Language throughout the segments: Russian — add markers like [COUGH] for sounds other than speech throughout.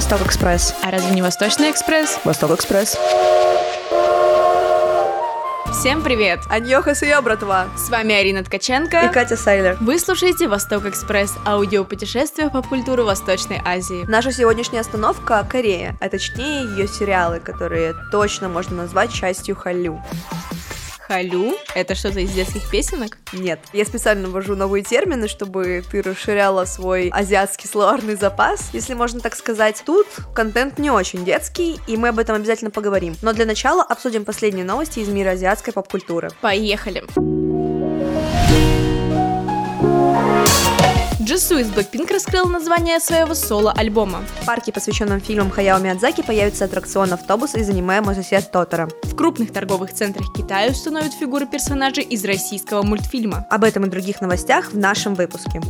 Восток Экспресс. А разве не Восточный экспресс? Восток Экспресс. Всем привет! Аньоха Суя, братва. С вами Арина Ткаченко. И Катя Сайлер. Вы слушаете Восток Экспресс, аудиопутешествие по культуру Восточной Азии. Наша сегодняшняя остановка — Корея, а точнее ее сериалы, которые точно можно назвать частью Халю. Халю? Это что-то из детских песенок? Нет, я специально ввожу новые термины, чтобы ты расширяла свой азиатский словарный запас, если можно так сказать. Тут контент не очень детский, и мы об этом обязательно поговорим. Но для начала обсудим последние новости из мира азиатской поп-культуры. Поехали! Джису из Blackpink раскрыл название своего соло-альбома. В парке, посвященном фильмам Хаяо Миядзаки, появится аттракцион автобус из аниме «Мой сосед Тотора». В крупных торговых центрах Китая установят фигуры персонажей из российского мультфильма. Об этом и других новостях в нашем выпуске.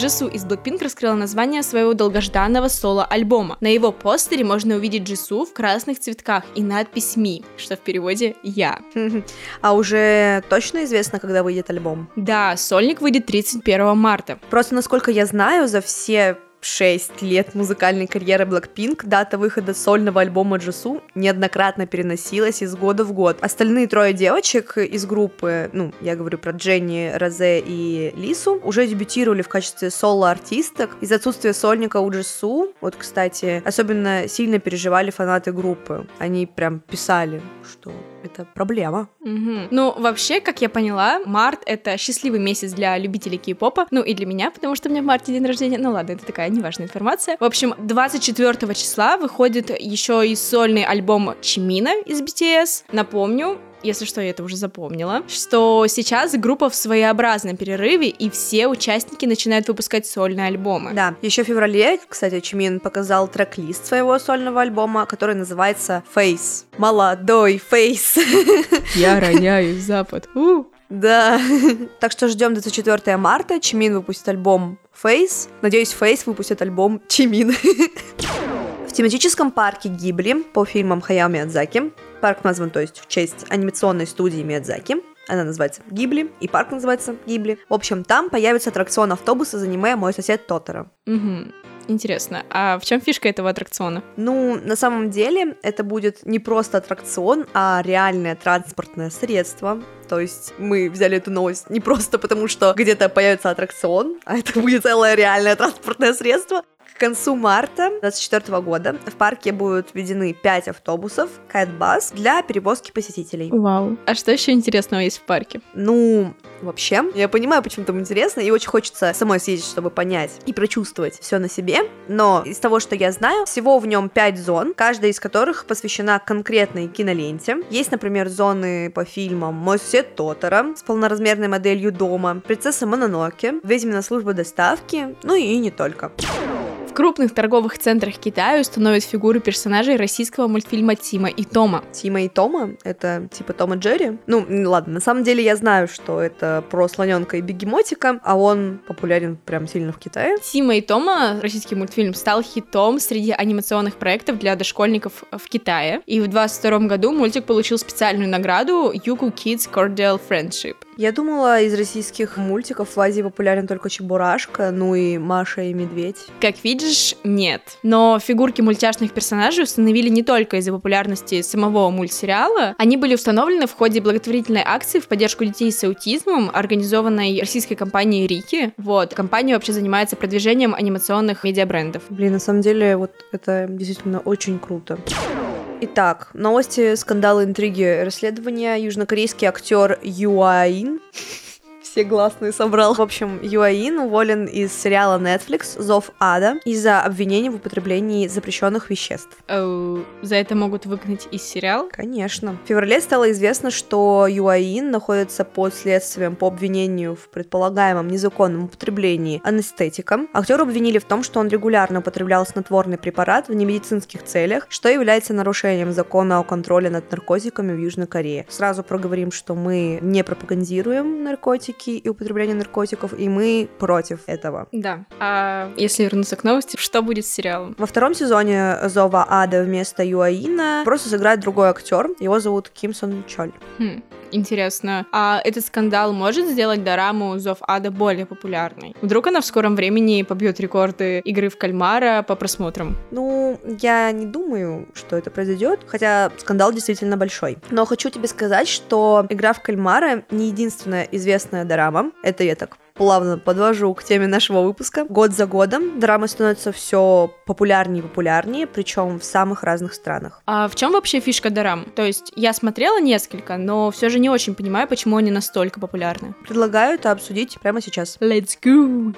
Джису из Blackpink раскрыла название своего долгожданного соло-альбома. На его постере можно увидеть Джису в красных цветках и надпись «Ми», что в переводе «Я». [LAUGHS] А уже точно известно, когда выйдет альбом? Да, сольник выйдет 31 марта. Просто, насколько я знаю, за все 6 лет музыкальной карьеры Blackpink дата выхода сольного альбома Джису неоднократно переносилась из года в год. Остальные трое девочек из группы, ну, я говорю про Дженни, Розе и Лису, уже дебютировали в качестве соло-артисток. Из-за отсутствия сольника у Джису, вот, кстати, особенно сильно переживали фанаты группы. Они прям писали, что это проблема. Мгм. Ну, вообще, как я поняла, март — это счастливый месяц для любителей кей-попа, ну и для меня, потому что у меня в марте день рождения. Ну ладно, это такая неважная информация. В общем, 24 числа выходит еще и сольный альбом Чимина из BTS. Напомню, если что, я это уже запомнила, что сейчас группа в своеобразном перерыве, и все участники начинают выпускать сольные альбомы. Да, еще в феврале, кстати, Чимин показал трек-лист своего сольного альбома, который называется Face. Молодой Face. [LAUGHS] Я роняю запад. У. Да. [LAUGHS] Так что ждем 24 марта. Чимин выпустит альбом Face. Надеюсь, Face выпустит альбом Чимин. [LAUGHS] В тематическом парке Гибли по фильмам Хаяо Миядзаки, парк назван, то есть, в честь анимационной студии Миядзаки, она называется Гибли, и парк называется Гибли. В общем, там появится аттракцион автобуса из аниме «Мой сосед Тотора». Мгм. Интересно, а в чем фишка этого аттракциона? Ну, на самом деле, это будет не просто аттракцион, а реальное транспортное средство. То есть мы взяли эту новость не просто потому, что где-то появится аттракцион, а это будет целое реальное транспортное средство. К концу марта 2024 года в парке будут введены 5 автобусов Кайтбас для перевозки посетителей. Вау. А что еще интересного есть в парке? Ну, вообще, я понимаю, почему там интересно, и очень хочется самой съездить, чтобы понять и прочувствовать все на себе. Но из того, что я знаю, всего в нем 5 зон, каждая из которых посвящена конкретной киноленте. Есть, например, зоны по фильмам «Мой сосед Тотора» с полноразмерной моделью дома, «Принцесса Мононоке», «Ведьмина служба доставки», ну и не только. В крупных торговых центрах Китая установят фигуры персонажей российского мультфильма Тима и Тома. Тима и Тома — это типа Тома и Джерри. Ну, ладно, на самом деле я знаю, что это про слоненка и бегемотика, а он популярен прям сильно в Китае. Тима и Тома, российский мультфильм, стал хитом среди анимационных проектов для дошкольников в Китае. И в 22 году мультик получил специальную награду Yuku Kids Cordial Friendship. Я думала, из российских мультиков в Азии популярен только Чебурашка, ну и Маша и Медведь. Как видишь, нет. Но фигурки мультяшных персонажей установили не только из-за популярности самого мультсериала. Они были установлены в ходе благотворительной акции в поддержку детей с аутизмом, организованной российской компанией Рики. Вот, компания вообще занимается продвижением анимационных медиабрендов. Блин, на самом деле, вот это действительно очень круто. Итак, новости, скандалы, интриги, расследования. Южнокорейский актер Юаин все гласные собрал. В общем, Юаин уволен из сериала Netflix «Зов ада» из-за обвинений в употреблении запрещенных веществ. Оу, за это могут выгнать из сериала? Конечно. В феврале стало известно, что Юаин находится под следствием по обвинению в предполагаемом незаконном употреблении анестетика. Актера обвинили в том, что он регулярно употреблял снотворный препарат в немедицинских целях, что является нарушением закона о контроле над наркотиками в Южной Корее. Сразу проговорим, что мы не пропагандируем наркотики и употребление наркотиков, и мы против этого. Да. А если вернуться к новости, что будет с сериалом? Во втором сезоне Зова Ада вместо Юаина просто сыграет другой актер. Его зовут Ким Сон Чоль. Хм. Интересно, а этот скандал может сделать дораму «Зов ада» более популярной? Вдруг она в скором времени побьет рекорды игры в кальмара по просмотрам? Ну, я не думаю, что это произойдет, хотя скандал действительно большой. Но хочу тебе сказать, что игра в кальмара не единственная известная дорама. Это я так плавно подвожу к теме нашего выпуска. Год за годом драмы становятся все популярнее и популярнее, причем в самых разных странах. А в чем вообще фишка дорам? То есть я смотрела несколько, но все же не очень понимаю, почему они настолько популярны. Предлагаю это обсудить прямо сейчас. Let's go!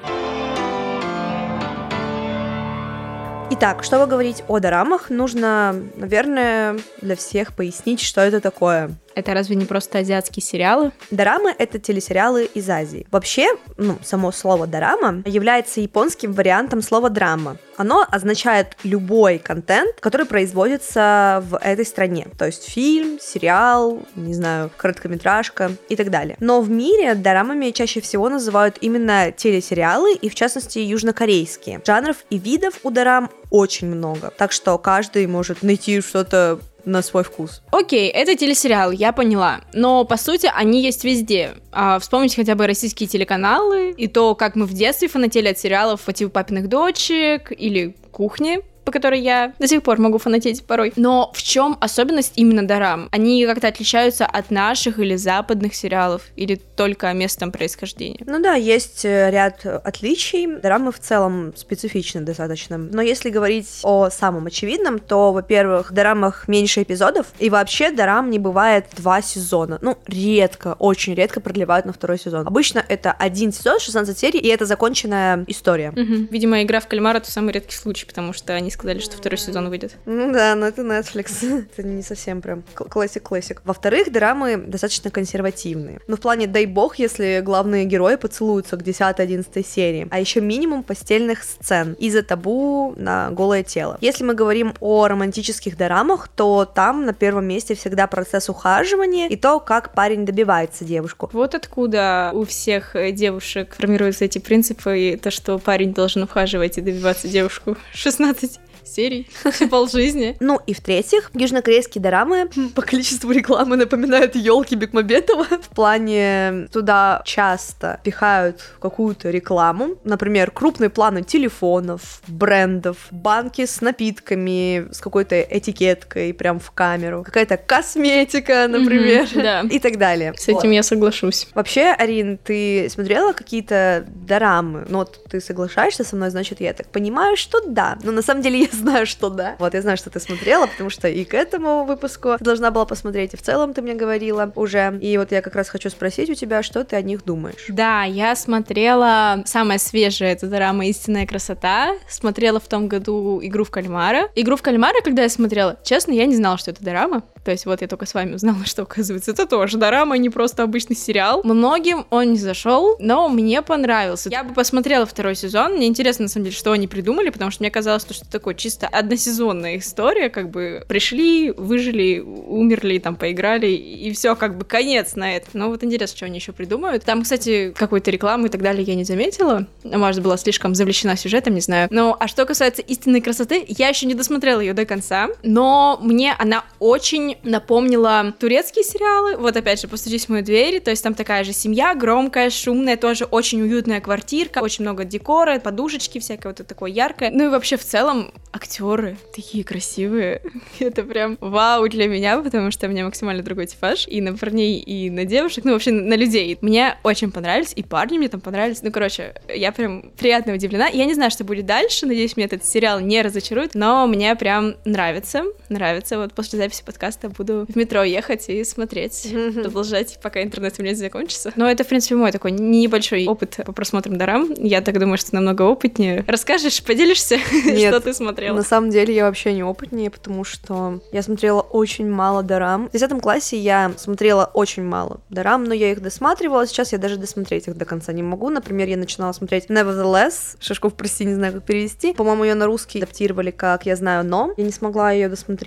Итак, чтобы говорить о дорамах, нужно, наверное, для всех пояснить, что это такое. Это разве не просто азиатские сериалы? Дорамы — это телесериалы из Азии. Вообще, ну, само слово «дорама» является японским вариантом слова «драма». Оно означает любой контент, который производится в этой стране. То есть фильм, сериал, не знаю, короткометражка и так далее. Но в мире дорамами чаще всего называют именно телесериалы, и в частности южнокорейские. Жанров и видов у дорам очень много. Так что каждый может найти что-то на свой вкус. Окей, это телесериал, я поняла. Но, по сути, они есть везде. А, вспомните хотя бы российские телеканалы и то, как мы в детстве фанатели от сериалов по типу «Папиных дочек» или «Кухни», которой я до сих пор могу фанатеть порой. Но в чем особенность именно Дорам? Они как-то отличаются от наших или западных сериалов, или только местом происхождения? Ну да, есть э, ряд отличий. Дорамы в целом специфичны достаточно. Но если говорить о самом очевидном, то, во-первых, в дорамах меньше эпизодов, и вообще дорам не бывает два сезона. Ну, редко, очень редко продлевают на второй сезон. Обычно это один сезон, 16 серий, и это законченная история. Угу. Видимо, игра в кальмара это самый редкий случай, потому что они сказали, что второй сезон выйдет. Ну да, но это Netflix. [LAUGHS] это не совсем прям классик-классик. Во-вторых, драмы достаточно консервативные. Ну, в плане, дай бог, если главные герои поцелуются к 10-11 серии. А еще минимум постельных сцен из-за табу на голое тело. Если мы говорим о романтических дорамах, то там на первом месте всегда процесс ухаживания и то, как парень добивается девушку. Вот откуда у всех девушек формируются эти принципы, и то, что парень должен ухаживать и добиваться девушку [LAUGHS] 16 серий полжизни. [LAUGHS] Ну и в-третьих, южнокорейские дорамы [LAUGHS] по количеству рекламы напоминают елки Бекмамбетова. В плане туда часто пихают какую-то рекламу, например, крупные планы телефонов, брендов, банки с напитками, с какой-то этикеткой прям в камеру, какая-то косметика, например, да. [LAUGHS] и так далее. С этим я соглашусь. Вообще, Арин, ты смотрела какие-то дорамы? Ну вот ты соглашаешься со мной, значит, я так понимаю, что да. Но на самом деле я знаю, что да. Вот, я знаю, что ты смотрела, потому что и к этому выпуску ты должна была посмотреть, и в целом ты мне говорила уже. И вот я как раз хочу спросить у тебя, что ты о них думаешь. Да, я смотрела самое свежее, это драма «Истинная красота». Смотрела в том году «Игру в кальмара». «Игру в кальмара», когда я смотрела, честно, я не знала, что это драма. То есть вот я только с вами узнала, [LAUGHS] что, оказывается, это тоже дорама, не просто обычный сериал. Многим он не зашел, но мне понравился. Я бы посмотрела второй сезон. Мне интересно, на самом деле, что они придумали, потому что мне казалось, что такое чисто односезонная история, как бы пришли, выжили, умерли, там, поиграли, и все, как бы конец на это. Но вот интересно, что они еще придумают. Там, кстати, какой-то рекламы и так далее я не заметила. Может, была слишком завлечена сюжетом, не знаю. Но, а что касается истинной красоты, я еще не досмотрела ее до конца, но мне она очень напомнила турецкие сериалы. Вот опять же, «Постучись в мою дверь», то есть там такая же семья, громкая, шумная, тоже очень уютная квартирка, очень много декора, подушечки всякое вот это такое яркое. Ну и вообще в целом актеры такие красивые. [LAUGHS] Это прям вау для меня, потому что у меня максимально другой типаж и на парней, и на девушек, ну вообще на людей. Мне очень понравились, и парни мне там понравились. Ну, короче, я прям приятно удивлена. Я не знаю, что будет дальше, надеюсь, мне этот сериал не разочарует, но мне прям нравится, нравится. Вот после записи подкаста буду в метро ехать и смотреть, продолжать, пока интернет у меня закончится. Но это, в принципе, мой такой небольшой опыт по просмотрам дорам. Я так думаю, что намного опытнее. Расскажешь, поделишься, [LAUGHS] что ты смотрела? На самом деле я вообще не опытнее, потому что я смотрела очень мало дорам. В 10 классе я смотрела очень мало дорам, но я их досматривала. Сейчас я даже досмотреть их до конца не могу. Например, я начинала смотреть Nevertheless. Шашков, прости, не знаю, как перевести. По-моему, ее на русский адаптировали как «Я знаю, но». Я не смогла ее досмотреть.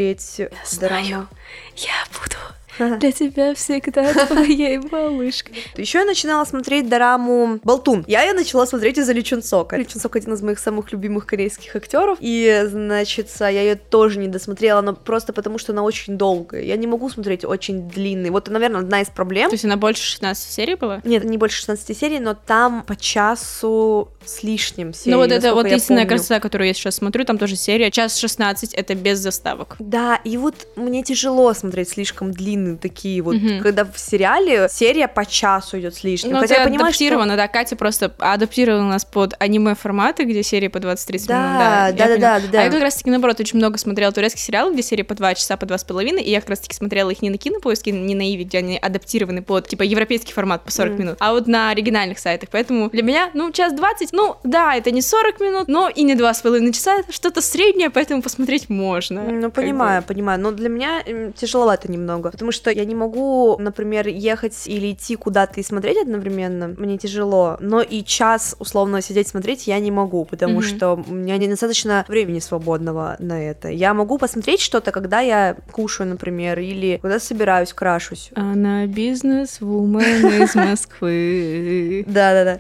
Я знаю, я буду Для тебя всегда [LAUGHS] твоей малышкой. Еще я начинала смотреть дораму Болтун. Я ее начала смотреть из-за Ли Чун Сока. Ли Чун Сок один из моих самых любимых корейских актеров. И, значит, я ее тоже не досмотрела, но просто потому, что она очень долгая. Я не могу смотреть очень длинный. Вот, наверное, одна из проблем. То есть она больше 16 серий была? Нет, не больше 16 серий, но там по часу с лишним серий. Ну вот это вот истинная красота, которую я сейчас смотрю, там тоже серия, час 16, это без заставок. Да, и вот мне тяжело смотреть слишком длинные такие вот, Мгм. когда в сериале серия по часу идет с лишним. Ну, Хотя я понимаю, что... адаптировано, да, Катя просто адаптировала нас под аниме-форматы, где серии по 20-30 Да, минут, да. да, да, да, да, да. А я как раз-таки, наоборот, очень много смотрела турецких сериалов, где серии по 2 часа, по 2,5, и я как раз-таки смотрела их не на кинопоиске, не на Иви, где они адаптированы под, типа, европейский формат по 40 Мгм. минут, а вот на оригинальных сайтах. Поэтому для меня, ну, час 20, ну, да, это не 40 минут, но и не 2,5 часа, это что-то среднее, поэтому посмотреть можно. Ну, понимаю, бы. понимаю. Но для меня тяжеловато немного. Потому что я не могу, например, ехать или идти куда-то и смотреть одновременно. Мне тяжело. Но и час, условно, сидеть смотреть я не могу, потому Мгм. что у меня недостаточно времени свободного на это. Я могу посмотреть что-то, когда я кушаю, например, или когда собираюсь, крашусь. Она бизнес-вумен из [LAUGHS] Москвы. Да-да-да.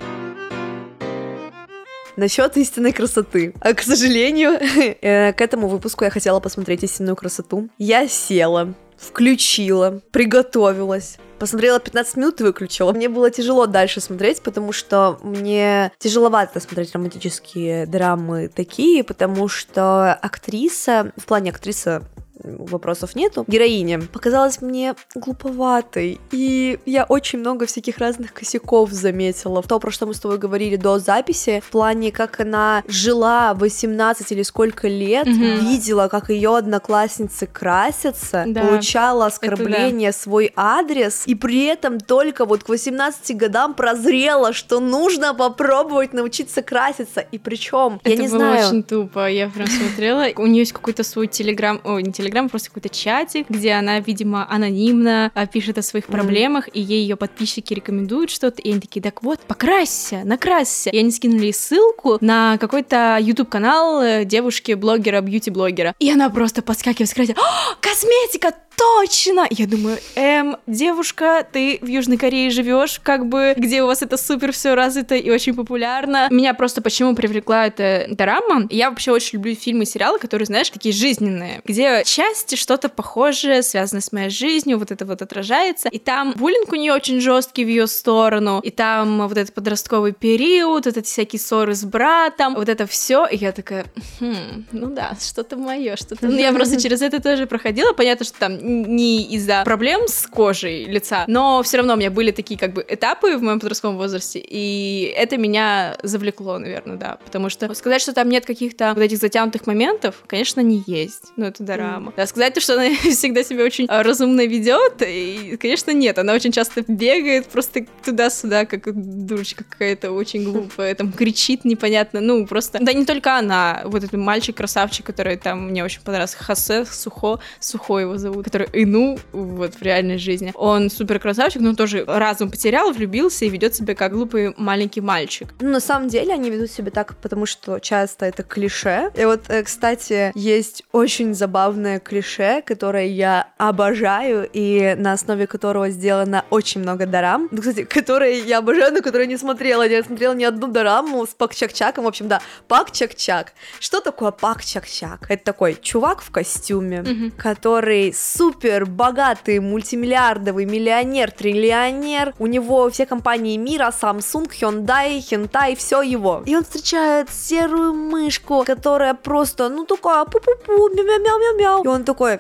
Насчет истинной красоты. А, к сожалению, [LAUGHS] э, к этому выпуску я хотела посмотреть истинную красоту. Я села, включила, приготовилась. Посмотрела 15 минут и выключила. Мне было тяжело дальше смотреть, потому что мне тяжеловато смотреть романтические драмы такие, потому что актриса, в плане актриса вопросов нету. Героиня показалась мне глуповатой, и я очень много всяких разных косяков заметила. В том, про что мы с тобой говорили до записи, в плане, как она жила 18 или сколько лет, Мгм. видела, как ее одноклассницы красятся, Да, получала оскорбление свой адрес, и при этом только вот к 18 годам прозрела, что нужно попробовать научиться краситься. И причем, я Это не было знаю, очень тупо, я прям смотрела. У нее есть какой-то свой телеграм, ой, не телеграм, просто какой-то чатик, где она, видимо, анонимно а, пишет о своих проблемах, и ей ее подписчики рекомендуют что-то, и они такие, так вот, покрасься, накрасься. И они скинули ссылку на какой-то YouTube-канал э, девушки-блогера, бьюти-блогера. И она просто подскакивает с кровати, «О, косметика, точно! Я думаю, эм, девушка, ты в Южной Корее живешь, как бы, где у вас это супер все развито и очень популярно. Меня просто почему привлекла эта дорама? Я вообще очень люблю фильмы и сериалы, которые, знаешь, такие жизненные, где части что-то похожее, связанное с моей жизнью, вот это вот отражается. И там буллинг у нее очень жесткий в ее сторону, и там вот этот подростковый период, вот эти всякие ссоры с братом, вот это все. И я такая, хм, ну да, что-то мое, что-то. Ну, я просто через это тоже проходила. Понятно, что там не из-за проблем с кожей лица, но все равно у меня были такие как бы этапы в моем подростковом возрасте, и это меня завлекло, наверное, да. Потому что сказать, что там нет каких-то вот этих затянутых моментов, конечно, не есть. Но это дорама. Да, сказать, что она [LAUGHS] всегда себя очень а, разумно ведет, и, конечно, нет. Она очень часто бегает просто туда-сюда, как дурочка какая-то очень глупая, там кричит непонятно. Ну, просто. Да не только она, вот этот мальчик-красавчик, который там мне очень понравился, Хосе Сухо, Сухо его зовут, который Ину, вот в реальной жизни. Он супер красавчик, но тоже разум потерял, влюбился и ведет себя как глупый маленький мальчик. Ну, на самом деле они ведут себя так, потому что часто это клише. И вот, э, кстати, есть очень забавное клише, которое я обожаю, и на основе которого сделано очень много дарам. Ну, кстати, которые я обожаю, но которые не смотрела. Я смотрела ни одну дораму с Пак Чак-Чаком. В общем, да, Пак Чак-Чак. Что такое Пак Чак-Чак? Это такой чувак в костюме, Мгм. который супер богатый, мультимиллиардовый миллионер, триллионер. У него все компании мира, Samsung, Hyundai, Hyundai, все его. И он встречает серую мышку, которая просто, ну, такая пу-пу-пу, мяу-мяу-мяу-мяу. И он такой...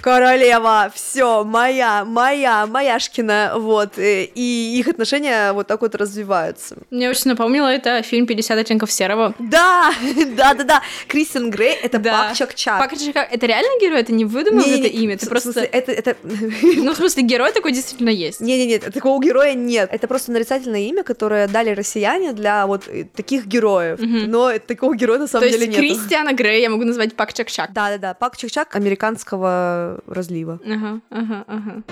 Королева, все, моя, моя, мояшкина, вот, э, и их отношения вот так вот развиваются. Мне очень напомнило это фильм «50 оттенков серого». Да, [LAUGHS] да, да, да, Кристин Грей, это Да. Пак Чак Чак. Пак Чак- это реально герой? Это не выдумал это имя? Ты смысле, просто... это, это... [LAUGHS] Ну, в смысле, герой такой действительно есть. Не-не-не, такого героя нет. Это просто нарицательное имя, которое дали россияне для вот э, таких героев. Но такого героя на самом То деле есть нет. Кристиана Грей я могу назвать Пак Чак Чак. Да-да-да, Пак Чак-Чак американского разлива. Ага, ага, ага.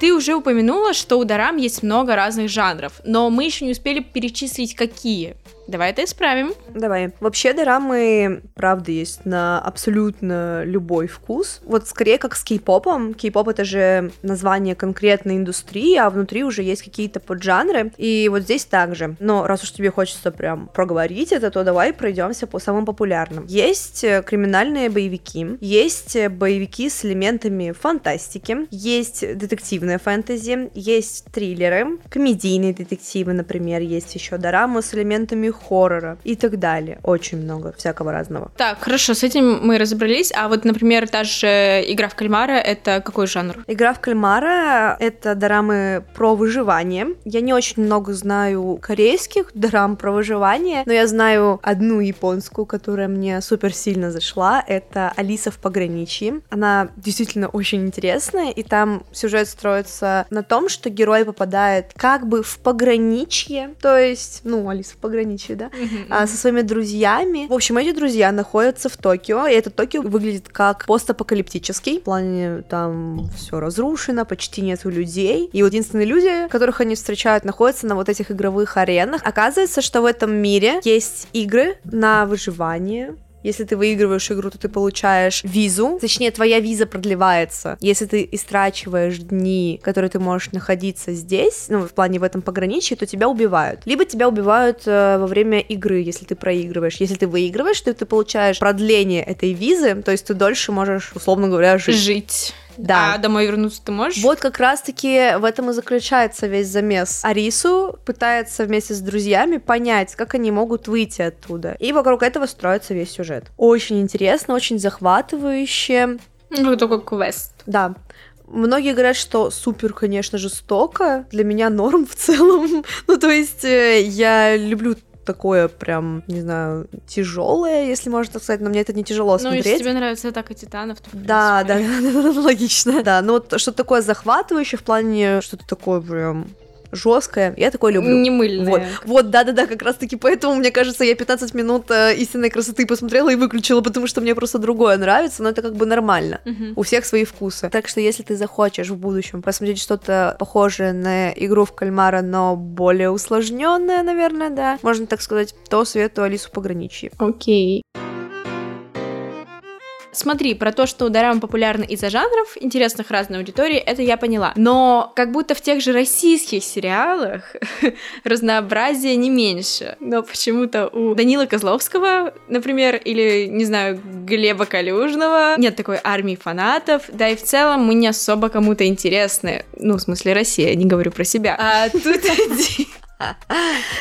Ты уже упомянула, что у Дарам есть много разных жанров, но мы еще не успели перечислить, какие. Давай это исправим. Давай. Вообще дорамы, правда, есть на абсолютно любой вкус. Вот скорее как с кей-попом. Кей-поп это же название конкретной индустрии, а внутри уже есть какие-то поджанры. И вот здесь также. Но раз уж тебе хочется прям проговорить это, то давай пройдемся по самым популярным. Есть э, криминальные боевики, есть э, боевики с элементами фантастики, есть детективная фэнтези, есть триллеры, комедийные детективы, например, есть еще дорамы с элементами хоррора и так далее. Очень много всякого разного. Так, хорошо, с этим мы разобрались. А вот, например, та же игра в кальмара это какой жанр? Игра в кальмара это дорамы про выживание. Я не очень много знаю корейских дорам про выживание, но я знаю одну японскую, которая мне супер сильно зашла. Это Алиса в пограничье. Она действительно очень интересная, и там сюжет строится на том, что герой попадает как бы в пограничье, то есть, ну, Алиса в пограничье, да, а, со своими друзьями. В общем, эти друзья находятся в Токио, и этот Токио выглядит как постапокалиптический. В плане там все разрушено, почти нету людей. И вот единственные люди, которых они встречают, находятся на вот этих игровых аренах. Оказывается, что в этом мире есть игры на выживание, если ты выигрываешь игру, то ты получаешь визу. Точнее, твоя виза продлевается. Если ты истрачиваешь дни, которые ты можешь находиться здесь, ну, в плане в этом пограничье, то тебя убивают. Либо тебя убивают э, во время игры, если ты проигрываешь. Если ты выигрываешь, то ты получаешь продление этой визы, то есть ты дольше можешь, условно говоря, жить. Жить. Да. А домой вернуться ты можешь? Вот как раз-таки в этом и заключается весь замес. Арису пытается вместе с друзьями понять, как они могут выйти оттуда. И вокруг этого строится весь сюжет. Очень интересно, очень захватывающе. Ну, как квест. Да. Многие говорят, что супер, конечно, жестоко. Для меня норм в целом. [LAUGHS] ну, то есть, э, я люблю такое прям, не знаю, тяжелое, если можно так сказать, но мне это не тяжело Ну, смотреть. если тебе нравится атака титанов, то Да, да, принципе, [LAUGHS] логично. Да, ну вот что-то такое захватывающее в плане что-то такое прям жесткое. Я такое люблю. Не мыльное. Вот, вот, да-да-да, как раз-таки поэтому, мне кажется, я 15 минут э, истинной красоты посмотрела и выключила, потому что мне просто другое нравится, но это как бы нормально. Мгм. У всех свои вкусы. Так что если ты захочешь в будущем посмотреть что-то похожее на игру в кальмара, но более усложненное, наверное, да, можно так сказать, то советую Алису пограничье. Окей. Смотри, про то, что дорамы популярны из-за жанров, интересных разной аудитории, это я поняла. Но как будто в тех же российских сериалах [LAUGHS] разнообразия не меньше. Но почему-то у Данила Козловского, например, или, не знаю, Глеба Калюжного нет такой армии фанатов, да и в целом мы не особо кому-то интересны. Ну, в смысле, Россия, не говорю про себя. А тут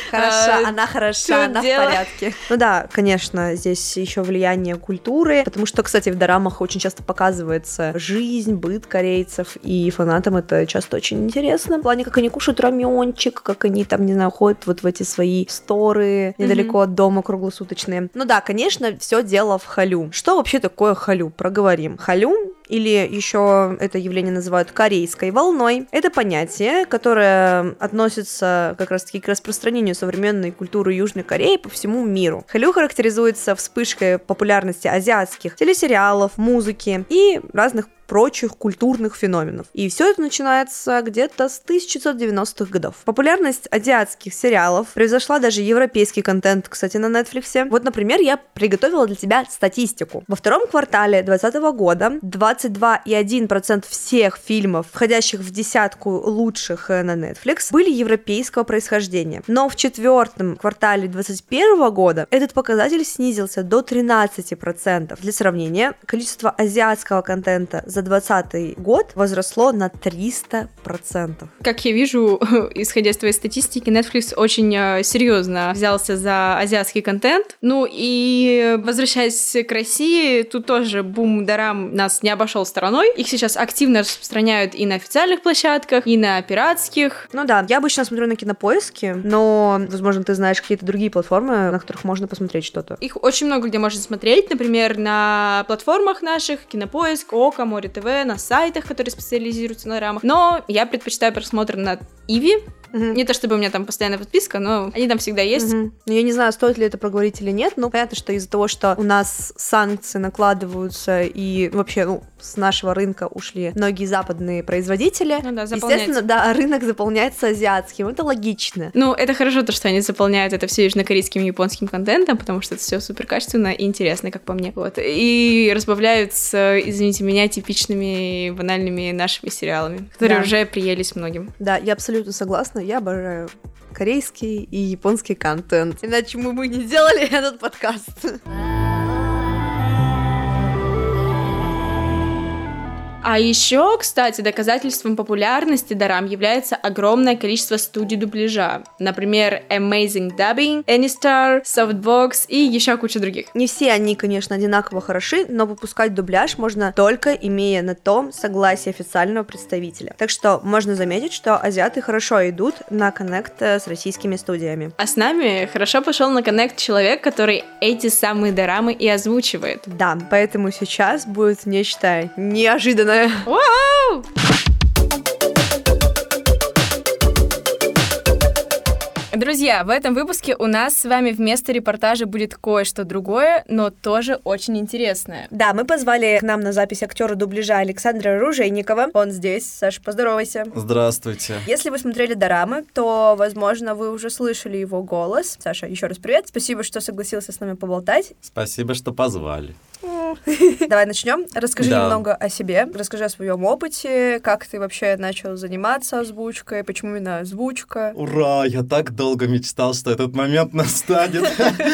Хороша, А, она хороша, она в порядке. Ну да, конечно, здесь еще влияние культуры, потому что, кстати, в дорамах очень часто показывается жизнь, быт корейцев, и фанатам это часто очень интересно. В плане, как они кушают раменчик, как они там, не знаю, ходят вот в эти свои сторы недалеко от дома круглосуточные. Ну да, конечно, все дело в халю. Что вообще такое халю? Проговорим. Халю или еще это явление называют корейской волной. Это понятие, которое относится как раз-таки к распространению современной культуры Южной Кореи по всему миру. Халю характеризуется вспышкой популярности азиатских телесериалов, музыки и разных прочих культурных феноменов. И все это начинается где-то с 1990-х годов. Популярность азиатских сериалов превзошла даже европейский контент, кстати, на Netflix. Вот, например, я приготовила для тебя статистику. Во втором квартале 2020 года 22,1% всех фильмов, входящих в десятку лучших э, на Netflix, были европейского происхождения. Но в четвертом квартале 2021 года этот показатель снизился до 13%. Для сравнения, количество азиатского контента за 2020 год возросло на 300%. Как я вижу, [LAUGHS] исходя из твоей статистики, Netflix очень э, серьезно взялся за азиатский контент. Ну и возвращаясь к России, тут тоже бум дарам нас не обошел стороной. Их сейчас активно распространяют и на официальных площадках, и на пиратских. Ну да, я обычно смотрю на кинопоиске, но, возможно, ты знаешь какие-то другие платформы, на которых можно посмотреть что-то. Их очень много где можно смотреть, например, на платформах наших, Кинопоиск, Ока, Море ТВ, на сайтах, которые специализируются на дорамах. Но я предпочитаю просмотр на Иви, Мгм. Не то чтобы у меня там постоянная подписка, но они там всегда есть. Мгм. Ну, Я не знаю, стоит ли это проговорить или нет, но понятно, что из-за того, что у нас санкции накладываются и вообще ну, с нашего рынка ушли многие западные производители, Ну да, естественно, заполняется. да, рынок заполняется азиатским, это логично. Ну, это хорошо, то, что они заполняют это все южнокорейским и японским контентом, потому что это все супер качественно и интересно, как по мне. Вот. И разбавляют с, извините меня, типичными банальными нашими сериалами, которые Да. уже приелись многим. Да, я абсолютно согласна, я обожаю корейский и японский контент. Иначе мы бы не делали этот подкаст. А еще, кстати, доказательством популярности Дарам является огромное количество студий дубляжа. Например, Amazing Dubbing, Anystar, Softbox и еще куча других. Не все они, конечно, одинаково хороши, но выпускать дубляж можно только имея на том согласие официального представителя. Так что можно заметить, что азиаты хорошо идут на коннект э, с российскими студиями. А с нами хорошо пошел на коннект человек, который эти самые дорамы и озвучивает. Да, поэтому сейчас будет нечто неожиданное. Вау! Друзья, в этом выпуске у нас с вами вместо репортажа будет кое-что другое, но тоже очень интересное. Да, мы позвали к нам на запись актера дубляжа Александра Ружейникова. Он здесь. Саша, поздоровайся. Здравствуйте. Если вы смотрели дорамы, то, возможно, вы уже слышали его голос. Саша, еще раз привет. Спасибо, что согласился с нами поболтать. Спасибо, что позвали. [LAUGHS] Давай начнем. Расскажи Да. немного о себе, расскажи о своем опыте, как ты вообще начал заниматься озвучкой, почему именно озвучка. Ура! Я так долго мечтал, что этот момент [LAUGHS] настанет,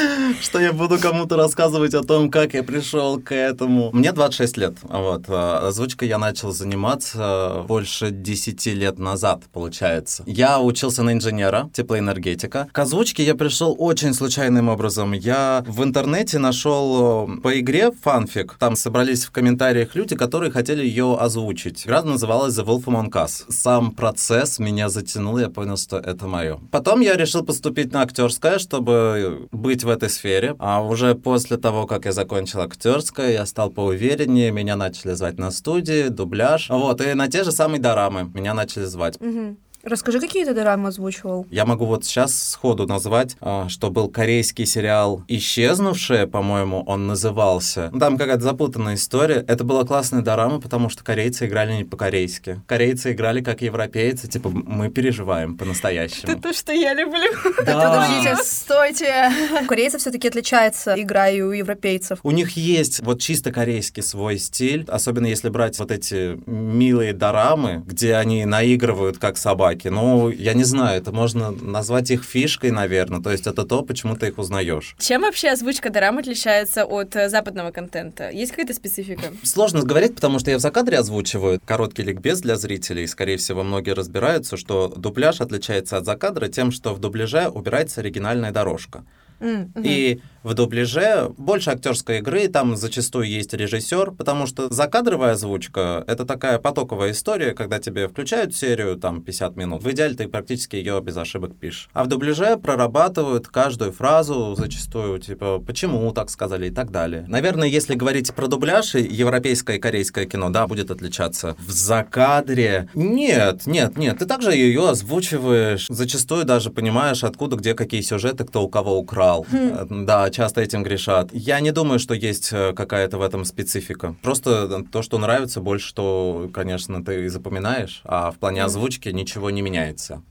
[LAUGHS] что я буду кому-то рассказывать о том, как я пришел к этому. Мне 26 лет. Вот. а, Озвучкой я начал заниматься больше 10 лет назад, получается. Я учился на инженера, теплоэнергетика. К озвучке я пришел очень случайным образом. Я в интернете нашел э, по игре фанфик. Там собрались в комментариях люди, которые хотели ее озвучить. Игра называлась The Wolf Among Us. Сам процесс меня затянул, я понял, что это мое. Потом я решил поступить на актерское, чтобы быть в этой сфере. А уже после того, как я закончил актерское, я стал поувереннее, меня начали звать на студии, дубляж. Вот, и на те же самые дорамы меня начали звать. Мгм. Расскажи, какие ты дорамы озвучивал? Я могу вот сейчас сходу назвать, а, что был корейский сериал «Исчезнувшие», по-моему, он назывался. Ну, Там какая-то запутанная история. Это была классная дорама, потому что корейцы играли не по-корейски. Корейцы играли как европейцы, типа мы переживаем по-настоящему. то, что я люблю. [LAUGHS] Подождите, стойте. У корейцев все-таки отличается игра и у европейцев. У них есть вот чисто корейский свой стиль, особенно если брать вот эти милые дорамы, где они наигрывают как собаки. Ну, я не знаю, это можно назвать их фишкой, наверное. То есть это то, почему ты их узнаешь. Чем вообще озвучка дорам отличается от э, западного контента? Есть какая-то специфика? Сложно говорить, потому что я в закадре озвучиваю короткий ликбез для зрителей. Скорее всего, многие разбираются, что дубляж отличается от закадра тем, что в дубляже убирается оригинальная дорожка. Мгм. И в дубляже больше актерской игры, там зачастую есть режиссер, потому что закадровая озвучка — это такая потоковая история, когда тебе включают серию, там, 50 минут. В идеале ты практически ее без ошибок пишешь. А в дубляже прорабатывают каждую фразу, зачастую, типа, почему так сказали и так далее. Наверное, если говорить про дубляж, европейское и корейское кино, да, будет отличаться. В закадре... Нет, нет, нет, ты также ее озвучиваешь, зачастую даже понимаешь, откуда, где какие сюжеты, кто у кого украл. Э, Да, часто этим грешат. Я не думаю, что есть э, какая-то в этом специфика. Просто то, что нравится, больше, что, конечно, ты запоминаешь, а в плане озвучки ничего не меняется.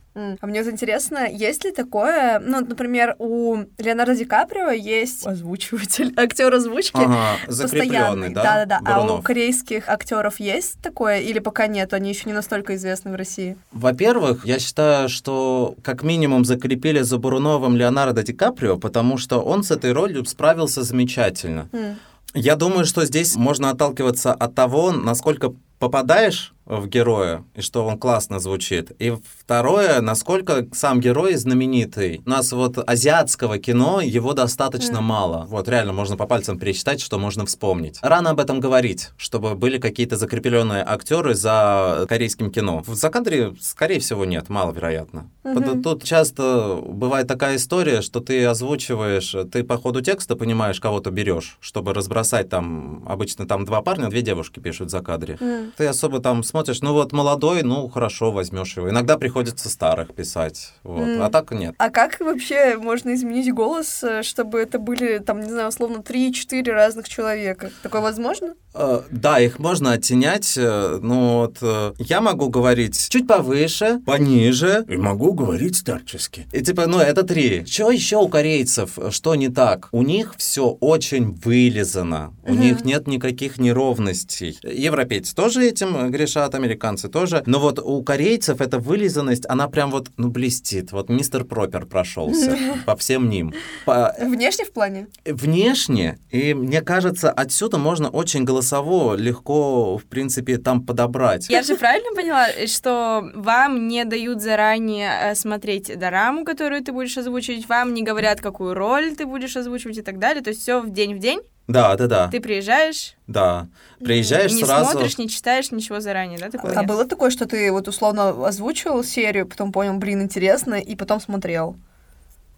А мне вот интересно, есть ли такое, ну, например, у Леонардо Ди Каприо есть озвучиватель, [LAUGHS] актер озвучки. Ага, закрепленный, да? Да-да-да. А у Бурунов. корейских актеров есть такое или пока нет? Они еще не настолько известны в России. Во-первых, я считаю, что как минимум закрепили за Буруновым Леонардо Ди Каприо, потому что он с этой ролью справился замечательно. М. Я думаю, что здесь можно отталкиваться от того, насколько попадаешь в героя, и что он классно звучит. И второе, насколько сам герой знаменитый. У нас вот азиатского кино, его достаточно Мгм. мало. Вот реально можно по пальцам пересчитать, что можно вспомнить. Рано об этом говорить, чтобы были какие-то закрепленные актеры за корейским кино. В закадре, скорее всего, нет, маловероятно. Мгм. Тут- часто бывает такая история, что ты озвучиваешь, ты по ходу текста понимаешь, кого ты берешь, чтобы разбросать там, обычно там два парня, две девушки пишут в закадре. М. Ты особо там смотришь ну вот молодой, ну хорошо, возьмешь его. Иногда приходится старых писать, вот. М. А так нет. А как вообще можно изменить голос, э, чтобы это были, там, не знаю, условно, 3-4 разных человека? Такое возможно? Э, Да, их можно оттенять, э, но вот э, я могу говорить чуть повыше, пониже, И могу говорить старчески. и типа, ну это три. Что еще у корейцев, что не так? У них все очень вылизано, у Мгм. них нет никаких неровностей. Европейцы тоже этим грешат, американцы тоже, но вот у корейцев эта вылизанность, она прям вот, ну, блестит. Вот мистер Пропер прошелся [LAUGHS] по всем ним. По- Внешне в плане? внешне, и мне кажется, отсюда можно очень голосово легко, в принципе, там подобрать. Я же правильно поняла, что вам не дают заранее э, смотреть дораму, которую ты будешь озвучивать, вам не говорят, какую роль ты будешь озвучивать и так далее. То есть все в день в день. Да, да, да, Ты приезжаешь, да. Приезжаешь не сразу... смотришь, не читаешь ничего заранее, да, такое? А было такое, что ты вот условно озвучивал серию, потом понял, блин, интересно, и потом смотрел?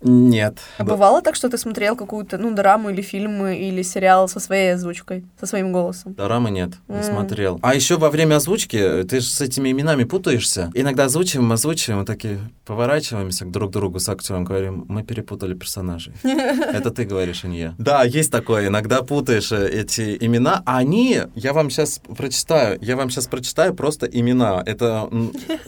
Нет. А бывало так, что ты смотрел какую-то, ну, драму или фильм, или сериал со своей озвучкой, со своим голосом? Дорамы нет, не М. смотрел. А еще во время озвучки ты же с этими именами путаешься. Иногда озвучиваем, озвучиваем, и такие поворачиваемся к друг другу с актером, говорим, мы перепутали персонажей. [LAUGHS] Это ты говоришь, а не я. Да, есть такое. Иногда путаешь э, эти имена. А они, я вам сейчас прочитаю, я вам сейчас прочитаю просто имена. Это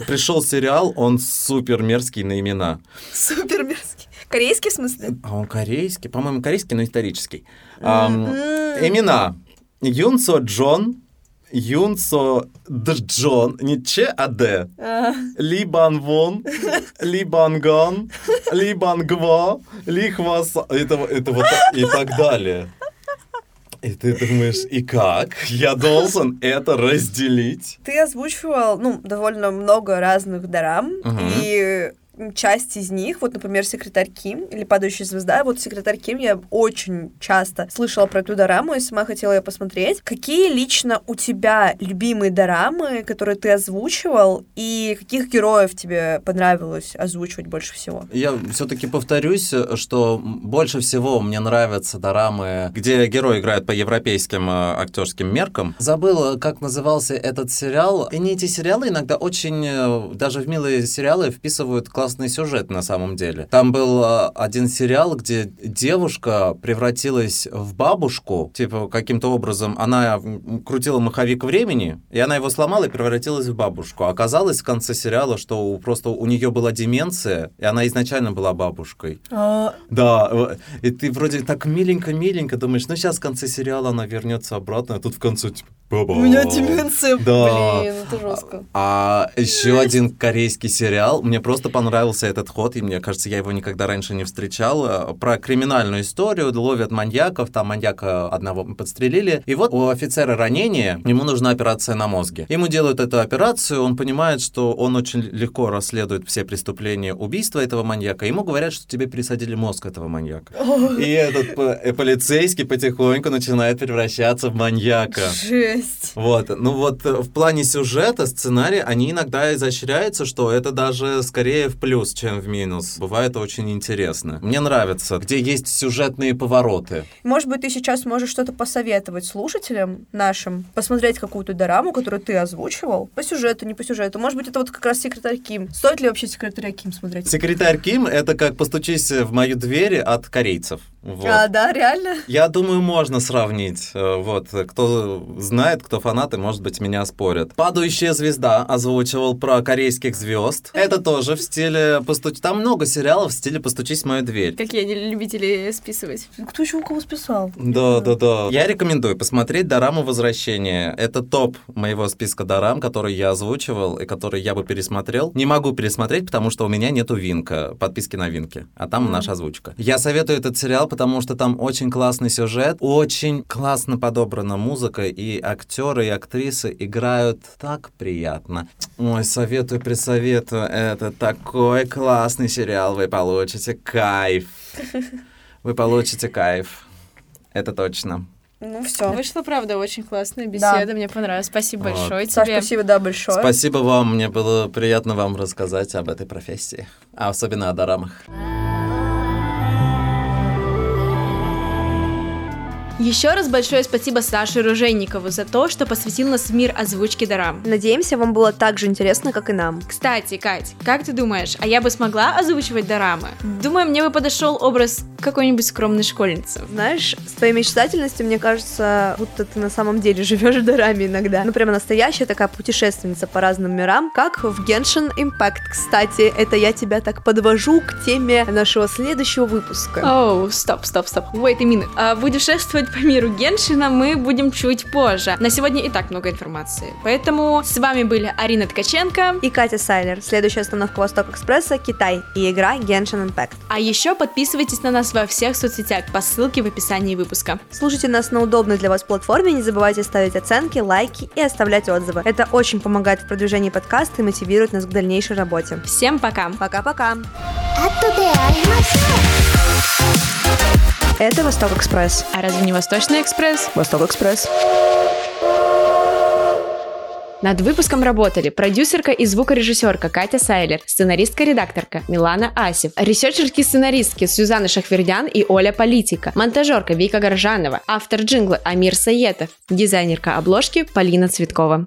пришел сериал, он супер мерзкий на имена. Супер мерзкий. Корейский в смысле? А он корейский, по-моему, корейский, но исторический. Ам, М. Имена. Юнсо Джон, Юнсо Джон, не Че, а Д. А, Ли Бан Вон, Ли Бан Гон, Ли Бан Гво, Ли Хва Са- это, это вот так- и так далее. И ты думаешь, и как? Я должен это разделить? Ты озвучивал, ну, довольно много разных дорам, Мгм. и часть из них, вот, например, «Секретарь Ким» или «Падающая звезда», вот «Секретарь Ким» я очень часто слышала про эту дораму и сама хотела ее посмотреть. Какие лично у тебя любимые дорамы, которые ты озвучивал, и каких героев тебе понравилось озвучивать больше всего? Я все-таки повторюсь, что больше всего мне нравятся дорамы, где герои играют по европейским э, актерским меркам. Забыл, как назывался этот сериал. И не эти сериалы иногда очень, э, даже в милые сериалы, вписывают классный сюжет на самом деле. Там был э, один сериал, где девушка превратилась в бабушку, типа каким-то образом она крутила маховик времени, и она его сломала и превратилась в бабушку. Оказалось в конце сериала, что просто у нее была деменция, и она изначально была бабушкой. А, Да, э, и ты вроде так миленько-миленько думаешь, ну сейчас в конце сериала она вернется обратно, а тут в конце типа, баба. у меня деменция, Да. блин, это жестко. А еще один корейский сериал, мне просто понравился этот ход, и мне кажется, я его никогда раньше не встречал, э, про криминальную историю, ловят маньяков, там маньяка одного подстрелили, и вот у офицера ранение, ему нужна операция на мозге. Ему делают эту операцию, он понимает, что он очень легко расследует все преступления убийства этого маньяка, ему говорят, что тебе пересадили мозг этого маньяка. И этот э, полицейский потихоньку начинает превращаться в маньяка. Жесть. Вот, ну вот э, в плане сюжета, сценария, они иногда изощряются, что это даже скорее в плюс, чем в минус. Бывает очень интересно. Мне нравится, где есть сюжетные повороты. Может быть, ты сейчас можешь что-то посоветовать слушателям нашим, посмотреть какую-то дораму, которую ты озвучивал, по сюжету, не по сюжету. Может быть, это вот как раз секретарь Ким. Стоит ли вообще секретаря Ким смотреть? Секретарь Ким — это как постучись в мою дверь от корейцев. Вот. А, да, реально? Я думаю, можно сравнить. Э, Вот, кто знает, кто фанаты, может быть, меня спорят. «Падающая звезда» озвучивал про корейских звезд. Это тоже в стиле постуч... Там много сериалов в стиле «Постучись в мою дверь». Какие они любители списывать. Ну, Кто еще у кого списал? Да, да, да. Я рекомендую посмотреть «Дораму возвращения». Это топ моего списка дорам, который я озвучивал и который я бы пересмотрел. Не могу пересмотреть, потому что у меня нету Винка, подписки на Винке, а там Мгм. наша озвучка. Я советую этот сериал, потому что там очень классный сюжет, очень классно подобрана музыка, и актеры, и актрисы играют так приятно. Ой, советую, присоветую. Это такой классный сериал, вы получите кайф. Вы получите кайф. Это точно. Ну, все. Вышла, правда, очень классная беседа, мне понравилось. Спасибо Вот. большое Саш, тебе. спасибо, да, большое. Спасибо вам, мне было приятно вам рассказать об этой профессии, а особенно о дорамах. Еще раз большое спасибо Саше Ружейникову за то, что посвятил нас в мир озвучки Дорам. Надеемся, вам было так же интересно, как и нам. Кстати, Кать, как ты думаешь, а я бы смогла озвучивать Дорамы? Думаю, мне бы подошел образ какой-нибудь скромной школьницы. Знаешь, с твоей мечтательностью, мне кажется, будто ты на самом деле живешь в Дораме иногда. Ну, прямо настоящая такая путешественница по разным мирам, как в Genshin Impact. Кстати, это я тебя так подвожу к теме нашего следующего выпуска. Оу, стоп, стоп, стоп. Wait a minute. А путешествовать по миру Геншина мы будем чуть позже. На сегодня и так много информации. Поэтому с вами были Арина Ткаченко и Катя Сайлер. Следующая остановка Восток Экспресса – Китай и игра Genshin Impact. А еще подписывайтесь на нас во всех соцсетях по ссылке в описании выпуска. Слушайте нас на удобной для вас платформе, не забывайте ставить оценки, лайки и оставлять отзывы. Это очень помогает в продвижении подкаста и мотивирует нас к дальнейшей работе. Всем пока! Пока-пока! Это Восток Экспресс. А разве не Восточный Экспресс? Восток Экспресс. Над выпуском работали продюсерка и звукорежиссерка Катя Сайлер, сценаристка-редакторка Милана Асев, ресерчерки-сценаристки Сюзанна Шахвердян и Оля Политика, монтажерка Вика Горжанова, автор джингла Амир Саетов, дизайнерка обложки Полина Цветкова.